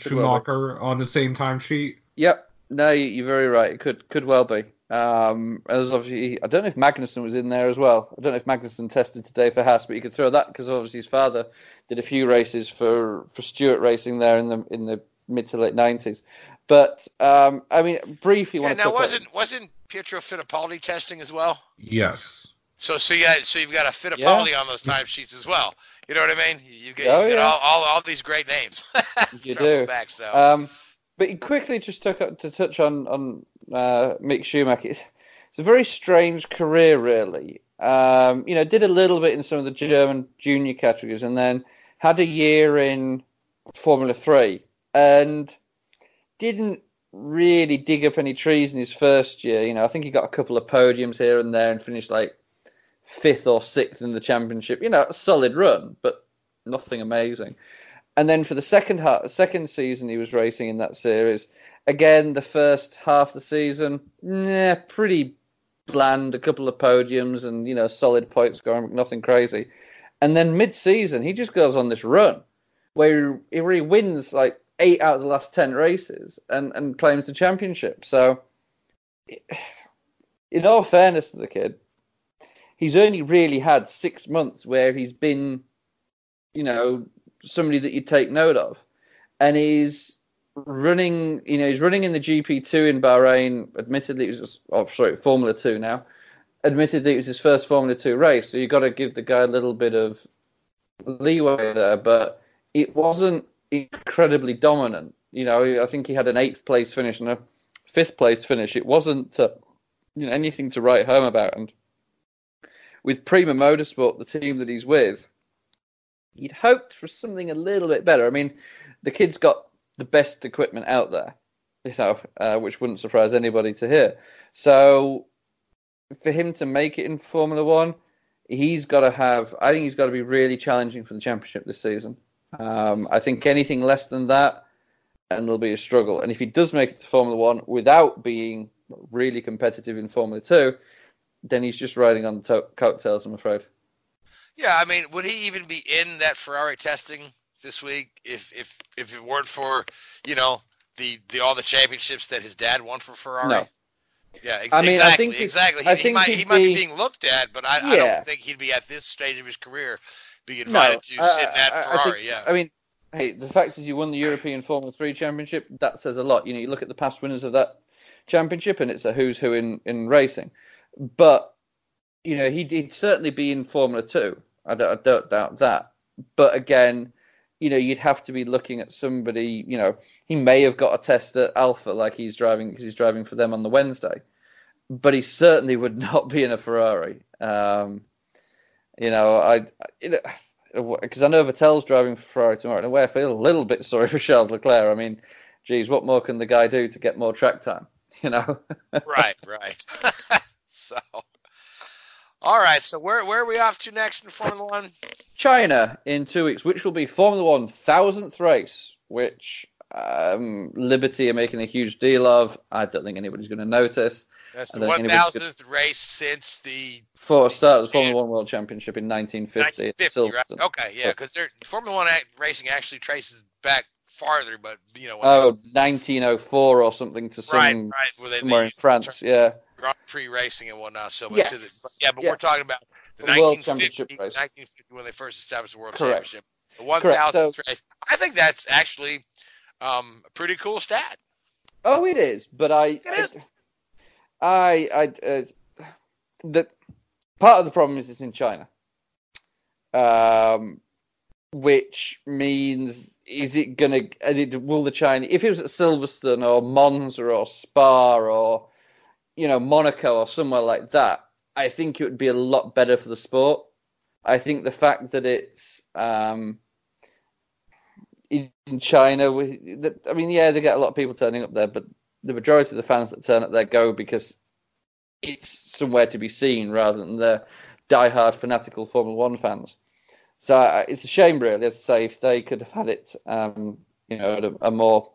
Could well be. Schumacher on the same timesheet. Yep. No, you- you're very right. It could could well be. Um, as obviously, I don't know if Magnussen was in there as well. I don't know if Magnussen tested today for Haas, but you could throw that because obviously his father did a few races for for Stewart Racing there in the in the mid to late nineties. But um, I mean, briefly, Yeah, want now wasn't wasn't Pietro Fittipaldi testing as well? Yes. So so yeah, so you've got to fit a Fittipaldi on those timesheets as well. You know what I mean? You, get, Oh, you get yeah. all, all all these great names. *laughs* you do. Back, so. Um, but you quickly just took up to touch on on uh, Mick Schumacher. It's, it's a very strange career, really. Um, you know, did a little bit in some of the German junior categories, and then had a year in Formula Three, and didn't really dig up any trees in his first year. You know, I think he got a couple of podiums here and there, and finished like fifth or sixth in the championship. You know, a solid run, but nothing amazing. And then for the second half, second season he was racing in that series. Again, the first half of the season, nah, pretty bland. A couple of podiums and you know solid point scoring, nothing crazy. And then mid-season, he just goes on this run where he, where he wins like eight out of the last ten races and and claims the championship. So, *sighs* in all fairness to the kid, he's only really had six months where he's been, you know, somebody that you take note of, and he's running. You know, he's running in the GP two in Bahrain. Admittedly, it was just, oh sorry, Formula Two now. Admittedly, it was his first Formula Two race, so you've got to give the guy a little bit of leeway there, but it wasn't incredibly dominant. You know, I think he had an eighth place finish and a fifth place finish. It wasn't uh, you know anything to write home about. And with Prema Motorsport, the team that he's with, you'd hoped for something a little bit better. I mean, the kid's got the best equipment out there. *laughs* you know, uh, which wouldn't surprise anybody to hear. So for him to make it in Formula One, he's got to have. I think he's got to be really challenging for the championship this season. Um, I think anything less than that, and it'll be a struggle. And if he does make it to Formula One without being really competitive in Formula Two, then he's just riding on the to- coattails. I'm afraid. Yeah, I mean, would he even be in that Ferrari testing this week if if if it weren't for you know the the all the championships that his dad won for Ferrari? No. Yeah, ex- I mean, I exactly, think he- exactly. He, I he think might he'd might be be- being looked at, but I, I don't think he'd be at this stage of his career being invited to uh, sit in that I- I Ferrari. think- yeah, I mean, hey, the fact is you won the European Formula Three Championship. That says a lot. You know, you look at the past winners of that championship, and it's a who's who in in racing. But you know, he'd, he'd certainly be in Formula Two. I don't, I don't doubt that. But again, you know, you'd have to be looking at somebody. You know, he may have got a test at Alpha, like he's driving because he's driving for them on the Wednesday. But he certainly would *laughs* not be in a Ferrari. Um, you know, I, because *sighs* I know Vettel's driving for Ferrari tomorrow. In a way, I feel a little bit sorry for Charles Leclerc. I mean, geez, what more can the guy do to get more track time? *laughs* You know. right, right. *laughs* so, all right. So where where are we off to next in Formula One? China in two weeks, which will be Formula One thousandth race, which um, Liberty are making a huge deal of. I don't think anybody's going to notice. That's the one anybody's gonna- thousandth race since the For start of the Formula One World Championship in 1950. 1950, right? Okay, yeah, because Formula One racing actually traces back farther, but you know, Oh, 1904 or something to some Right, right, where they- somewhere they in France. Yeah. Grand Prix racing and whatnot. So Yes, much of it. But, yeah, but yes. we're talking about the, The World 1950, Championship race. 1950 when they first established the World Correct. Championship. The one Correct, so- race. I think that's actually um, a pretty cool stat. Oh, it is, but I, I, I, uh, the part of the problem is it's in China, um, which means is it gonna? and it- Will the China? If it was at Silverstone or Monza or Spa or you know Monaco or somewhere like that, I think it would be a lot better for the sport. I think the fact that it's um, in in China, we, I mean, yeah, they get a lot of people turning up there, but the majority of the fans that turn up there go because it's somewhere to be seen rather than the die-hard fanatical Formula One fans. So uh, it's a shame, really, as I say, if they could have had it, um, you know, at a, a more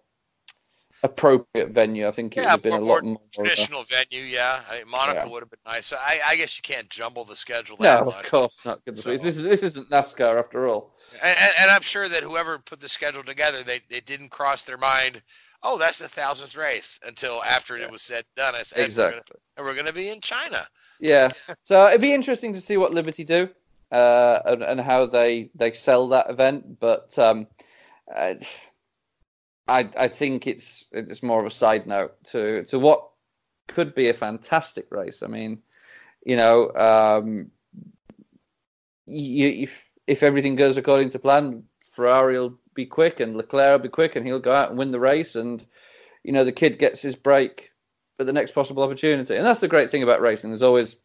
appropriate venue. I think it would have been more, a more lot more. traditional venue. Yeah, I mean, Monaco Yeah. would have been nice. I, I guess you can't jumble the schedule that No, much. of course not. So- This is this isn't NASCAR after all. And, and, I'm sure that whoever put the schedule together, they it didn't cross their mind. Oh, that's the thousandth race until after it was said done. I said, and we're gonna- Exactly. and we're going to be in China. Yeah. *laughs* So it'd be interesting to see what Liberty do uh, and, and how they, they sell that event. But um, uh, I I think it's it's more of a side note to to what could be a fantastic race. I mean, you know, um, you, if if everything goes according to plan, Ferrari will be quick and Leclerc will be quick and he'll go out and win the race. And you know, the kid gets his break at the next possible opportunity. And that's the great thing about racing. There's always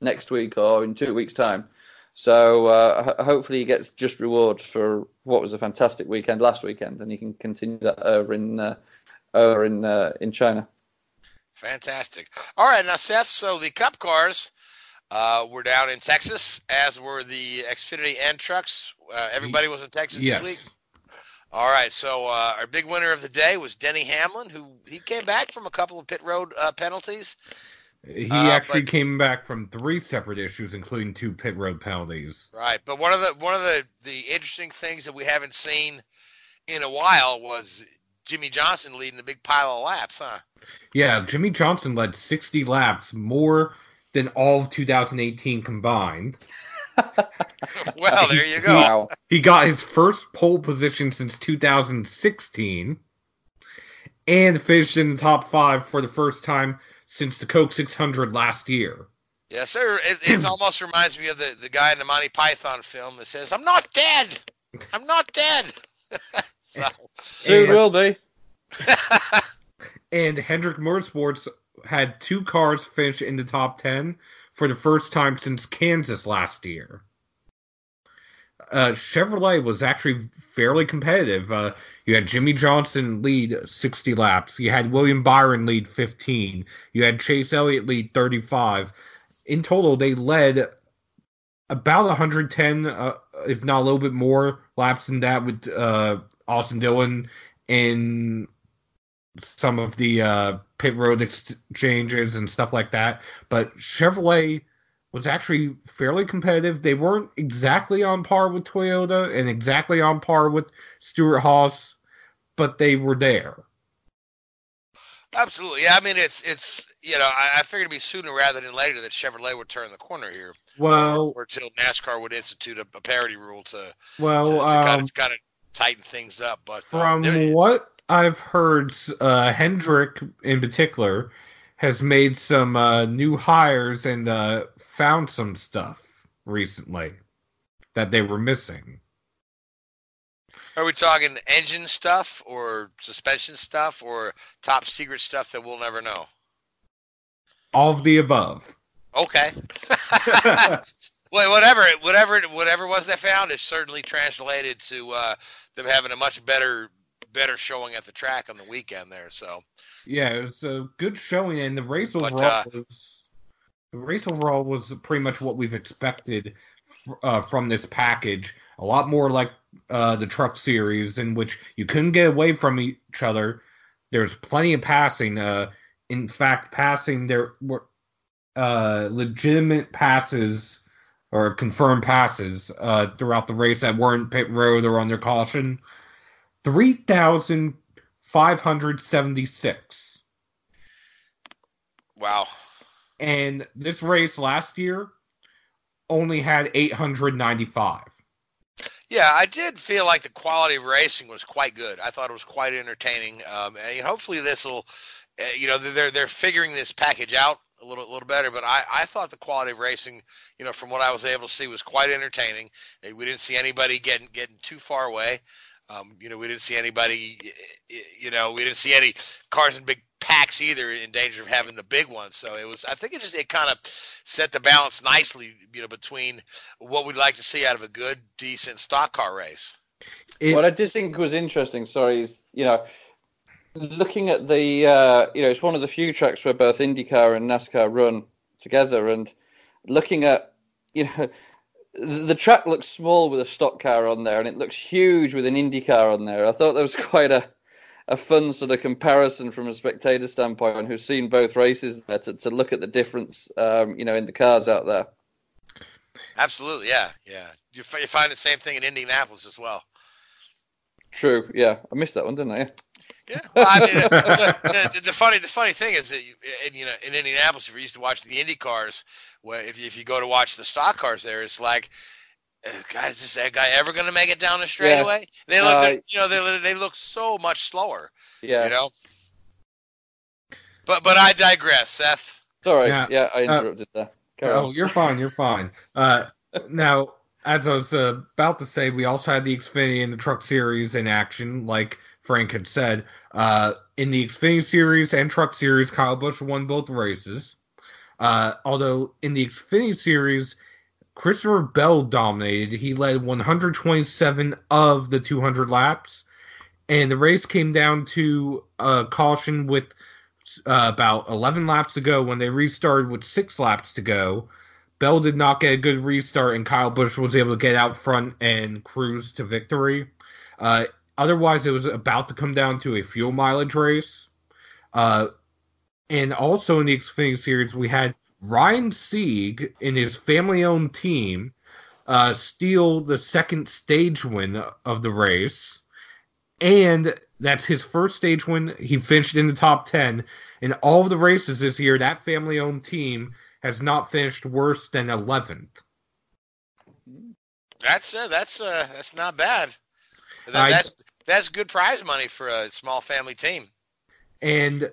next week or in two weeks' time. So uh, ho- hopefully he gets just reward for what was a fantastic weekend last weekend, and he can continue that over in uh, over in uh, in China. Fantastic. All right, now Seth. So the Cup cars uh, were down in Texas, as were the Xfinity and trucks. Uh, everybody was in Texas Yes. this week. All right, so uh, our big winner of the day was Denny Hamlin, who he came back from a couple of pit road uh, penalties. He Uh, actually came back from three separate issues, including two pit road penalties. Right, but one of the one of the the interesting things that we haven't seen in a while was Jimmie Johnson leading a big pile of laps, huh? Yeah, Jimmie Johnson led 60 laps, more than all of 2018 combined. *laughs* Well, there you He- go. He got his first pole position since 2016 and finished in the top five for the first time since the Coke 600 last year. Yes, sir. It, it *clears throat* almost reminds me of the, the guy in the Monty Python film that says, "I'm not dead. I'm not dead." *laughs* so, Soon And- will be. *laughs* And Hendrick Motorsports had two cars finish in the top 10 for the first time since Kansas last year. uh, Chevrolet was actually fairly competitive. Uh, you had Jimmie Johnson lead 60 laps. You had William Byron lead 15. You had Chase Elliott lead 35. In total, they led about 110, uh, if not a little bit more laps than that with uh, Austin Dillon in some of the uh, pit road exchanges and stuff like that. But Chevrolet was actually fairly competitive. They weren't exactly on par with Toyota and exactly on par with Stewart Haas, but they were there. Absolutely. Yeah, I mean it's it's you know, I, I figured it'd be sooner rather than later that Chevrolet would turn the corner here. Well, or until NASCAR would institute a, a parity rule to well to, to um, kind of kind of tighten things up. But from um, what I've heard, uh, Hendrick in particular has made some uh, new hires and uh, found some stuff recently that they were missing. Are we talking engine stuff or suspension stuff or top secret stuff that we'll never know? All of the above. Okay. *laughs* well, whatever, whatever, whatever it was they found is certainly translated to uh, them having a much better, better showing at the track on the weekend there. So. Yeah, it was a good showing, and the race But, overall uh, was the race overall was pretty much what we've expected uh, from this package. A lot more like uh, the truck series, in which you couldn't get away from each other. There's plenty of passing. Uh, in fact, passing there were uh, legitimate passes or confirmed passes uh, throughout the race that weren't pit road or under caution. Three thousand five hundred seventy-six. Wow. And this race last year only had 895. Yeah, I did feel like the quality of racing was quite good. I thought it was quite entertaining. Um, and hopefully this will, uh, you know, they're they're figuring this package out a little a little better. But I I thought the quality of racing, you know, from what I was able to see, was quite entertaining. Uh, We didn't see anybody getting getting too far away. Um, you know, we didn't see anybody, you know, we didn't see any cars in big packs either in danger of having the big one. So it was, I think it just, it kind of set the balance nicely, you know, between what we'd like to see out of a good, decent stock car race. what I did think was interesting, sorry, is you know, looking at the uh, you know, it's one of the few tracks where both IndyCar and NASCAR run together, and looking at you know, the track looks small with a stock car on there, and it looks huge with an IndyCar on there. I thought that was *laughs* quite a a fun sort of comparison from a spectator standpoint who's seen both races there to, to look at the difference, um, you know, in the cars out there. Absolutely. Yeah. Yeah. You, f- you find the same thing in Indianapolis as well. True. Yeah, I missed that one, didn't I? Yeah. Well, I mean, *laughs* the, the, the funny, the funny thing is that you, in, you know, in Indianapolis, if you're used to watching the Indy cars, where if you, if you go to watch the stock cars there, it's like, God, is this that guy ever going to make it down the straightaway? They look, Uh, you know, they they look so much slower. Yeah. You know. But but I digress, Seth. Sorry. Yeah, Yeah, I uh, interrupted there. Carry Oh, on. you're fine. You're fine. Uh, now, as I was uh, about to say, we also had the Xfinity and the Truck Series in action, like Frank had said. Uh, in the Xfinity Series and Truck Series, Kyle Busch won both races. Uh, although in the Xfinity Series, Christopher Bell dominated. He led 127 of the 200 laps, and the race came down to uh, caution with uh, about 11 laps to go when they restarted with six laps to go. Bell did not get a good restart, and Kyle Busch was able to get out front and cruise to victory. Uh, otherwise, it was about to come down to a fuel mileage race. Uh, and also in the Xfinity Series, we had Ryan Sieg and his family owned team uh, steal the second stage win of the race. And that's his first stage win. He finished in the top 10. In all of the races this year, that family owned team has not finished worse than 11th. That's uh, that's uh, that's not bad. That- that's that's good prize money for a small family team. And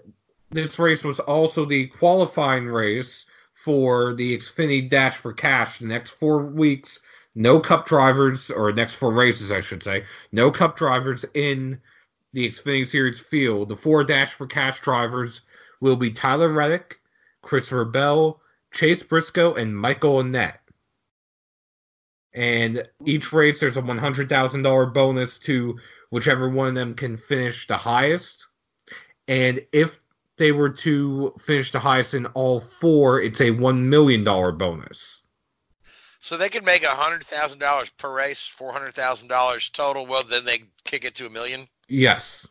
this race was also the qualifying race for the Xfinity Dash for Cash. The next four weeks, no Cup drivers, or next four races, I should say, no Cup drivers in the Xfinity Series field. The four Dash for Cash drivers will be Tyler Reddick, Christopher Bell, Chase Briscoe, and Michael Annett. and each race there's a one hundred thousand dollar bonus to whichever one of them can finish the highest. And if they were to finish the highest in all four, it's a one million dollar bonus. So they could make a hundred thousand dollars per race, four hundred thousand dollars total. Well, then they kick it to a million. Yes.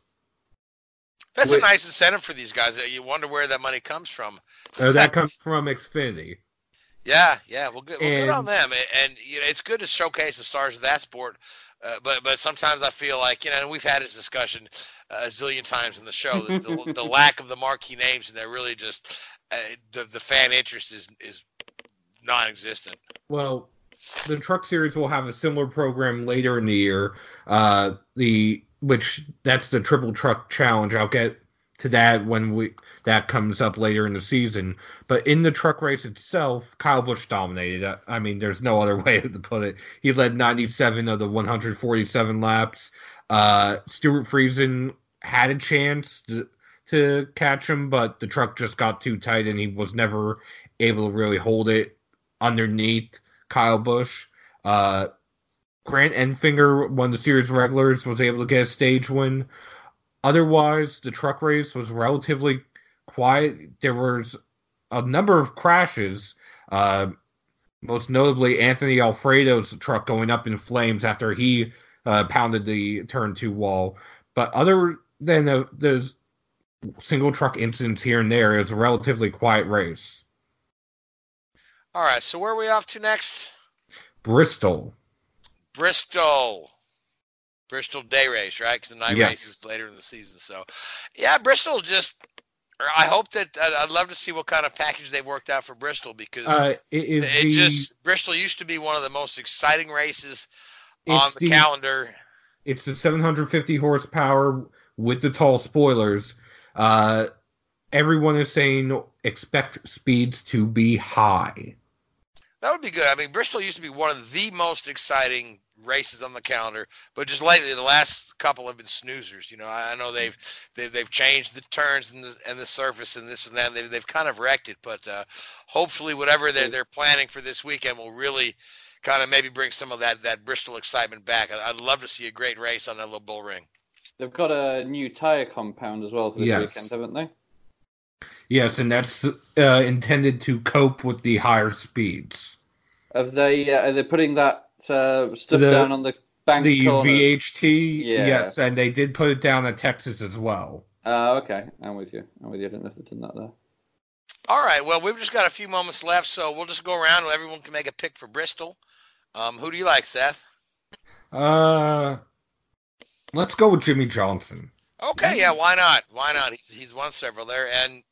That's a nice incentive for these guys. You wonder where that money comes from. Uh, that *laughs* comes from Xfinity. Yeah, yeah. Well, good, well, good on And- them. And you know, it's good to showcase the stars of that sport. Uh, but but sometimes I feel like you know, and we've had this discussion uh, a zillion times in the show. The, the, *laughs* the lack of the marquee names, and they're really just uh, the the fan interest is is non-existent. Well, the Truck Series will have a similar program later in the year. Uh, the which that's the Triple Truck Challenge. I'll get to that when we that comes up later in the season. But in the truck race itself, Kyle Busch dominated. I, mean, there's no other *laughs* way to put it. He led 97 of the 147 laps. Uh, Stewart Friesen had a chance to, to catch him, but the truck just got too tight, and he was never able to really hold it underneath Kyle Busch. Uh, Grant Enfinger, of the series regulars, was able to get a stage win. Otherwise, the truck race was relatively quiet. There was a number of crashes, uh, most notably Anthony Alfredo's truck going up in flames after he uh, pounded the turn two wall. But other than uh, those single truck incidents here and there, it was a relatively quiet race. All right, so where are we off to next? Bristol. Bristol. Bristol day race, right? Because the night Yes. race is later in the season. So, yeah, Bristol just. I hope that I'd I'd love to see what kind of package they've worked out for Bristol because Uh, it is it the, just Bristol used to be one of the most exciting races on the, the- calendar. It's the 750 horsepower with the tall spoilers. Uh, everyone is saying expect speeds to be high. That would be good. I mean, Bristol used to be one of the most exciting races on the calendar, but just lately, the last couple have been snoozers. You know, I, I know they've they've they've changed the turns and the and the surface and this and that. They've they've kind of wrecked it, but uh, hopefully, whatever they're they're planning for this weekend will really kind of maybe bring some of that that Bristol excitement back. I, I'd love to see a great race on that little bull ring. They've got a new tire compound as well for this Yes. weekend, haven't they? Yes, and that's uh, intended to cope with the higher speeds. Have they? Uh, are they putting that uh, stuff The- down on the bank the corner? VHT, Yeah. yes, and they did put it down in Texas as well. Uh, okay, I'm with you. I'm with you. I didn't know if they'd done that there. All right. Well, we've just got a few moments left, so we'll just go around. Everyone can make a pick for Bristol. Um, who do you like, Seth? Uh, let's go with Jimmie Johnson. Okay, yeah, why not? Why not? He's he's won several there. And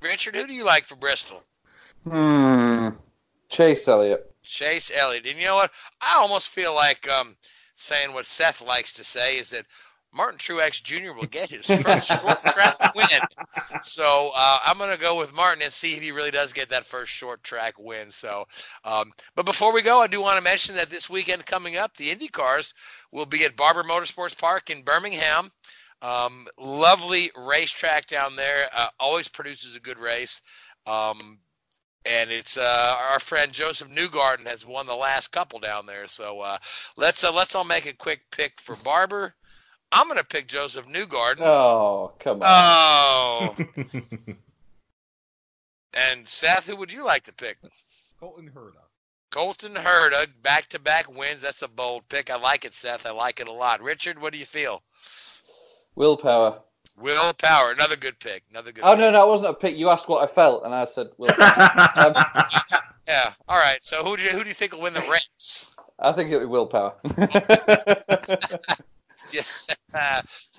Richard, who do you like for Bristol? Hmm. Chase Elliott. Chase Elliott. And you know what? I almost feel like um, saying what Seth likes to say is that Martin Truex Jr. will get his first *laughs* short track win. So uh, I'm going to go with Martin and see if he really does get that first short track win. So, um, but before we go, I do want to mention that this weekend coming up, the IndyCars will be at Barber Motorsports Park in Birmingham. Um, lovely racetrack down there. Uh, always produces a good race. Um, and it's uh, our friend Josef Newgarden has won the last couple down there. So uh, let's uh, let's all make a quick pick for Barber. I'm gonna pick Josef Newgarden. Oh, come on. Oh, *laughs* and Seth, who would you like to pick? Colton Herta. Colton Herta, back-to-back wins. That's a bold pick. I like it, Seth. I like it a lot. Richard, what do you feel? Willpower. Will Power, another good pick. Another good. Oh pick. no, no, it wasn't a pick. You asked what I felt, and I said willpower. *laughs* um, Yeah. All right. So who do you, who do you think will win the race? I think it'll be willpower. *laughs* *laughs* Yeah.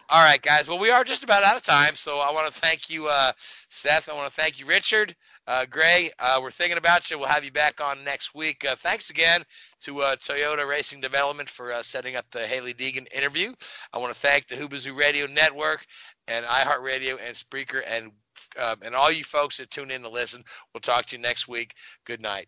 All right, guys. Well, we are just about out of time, so I want to thank you, uh, Seth. I want to thank you, Richard. Uh, Gray, uh, we're thinking about you. We'll have you back on next week. Uh, thanks again to uh, Toyota Racing Development for uh, setting up the Hailie Deegan interview. I want to thank the Whoobazoo Radio Network and iHeartRadio and Spreaker and um, and all you folks that tune in to listen. We'll talk to you next week. Good night.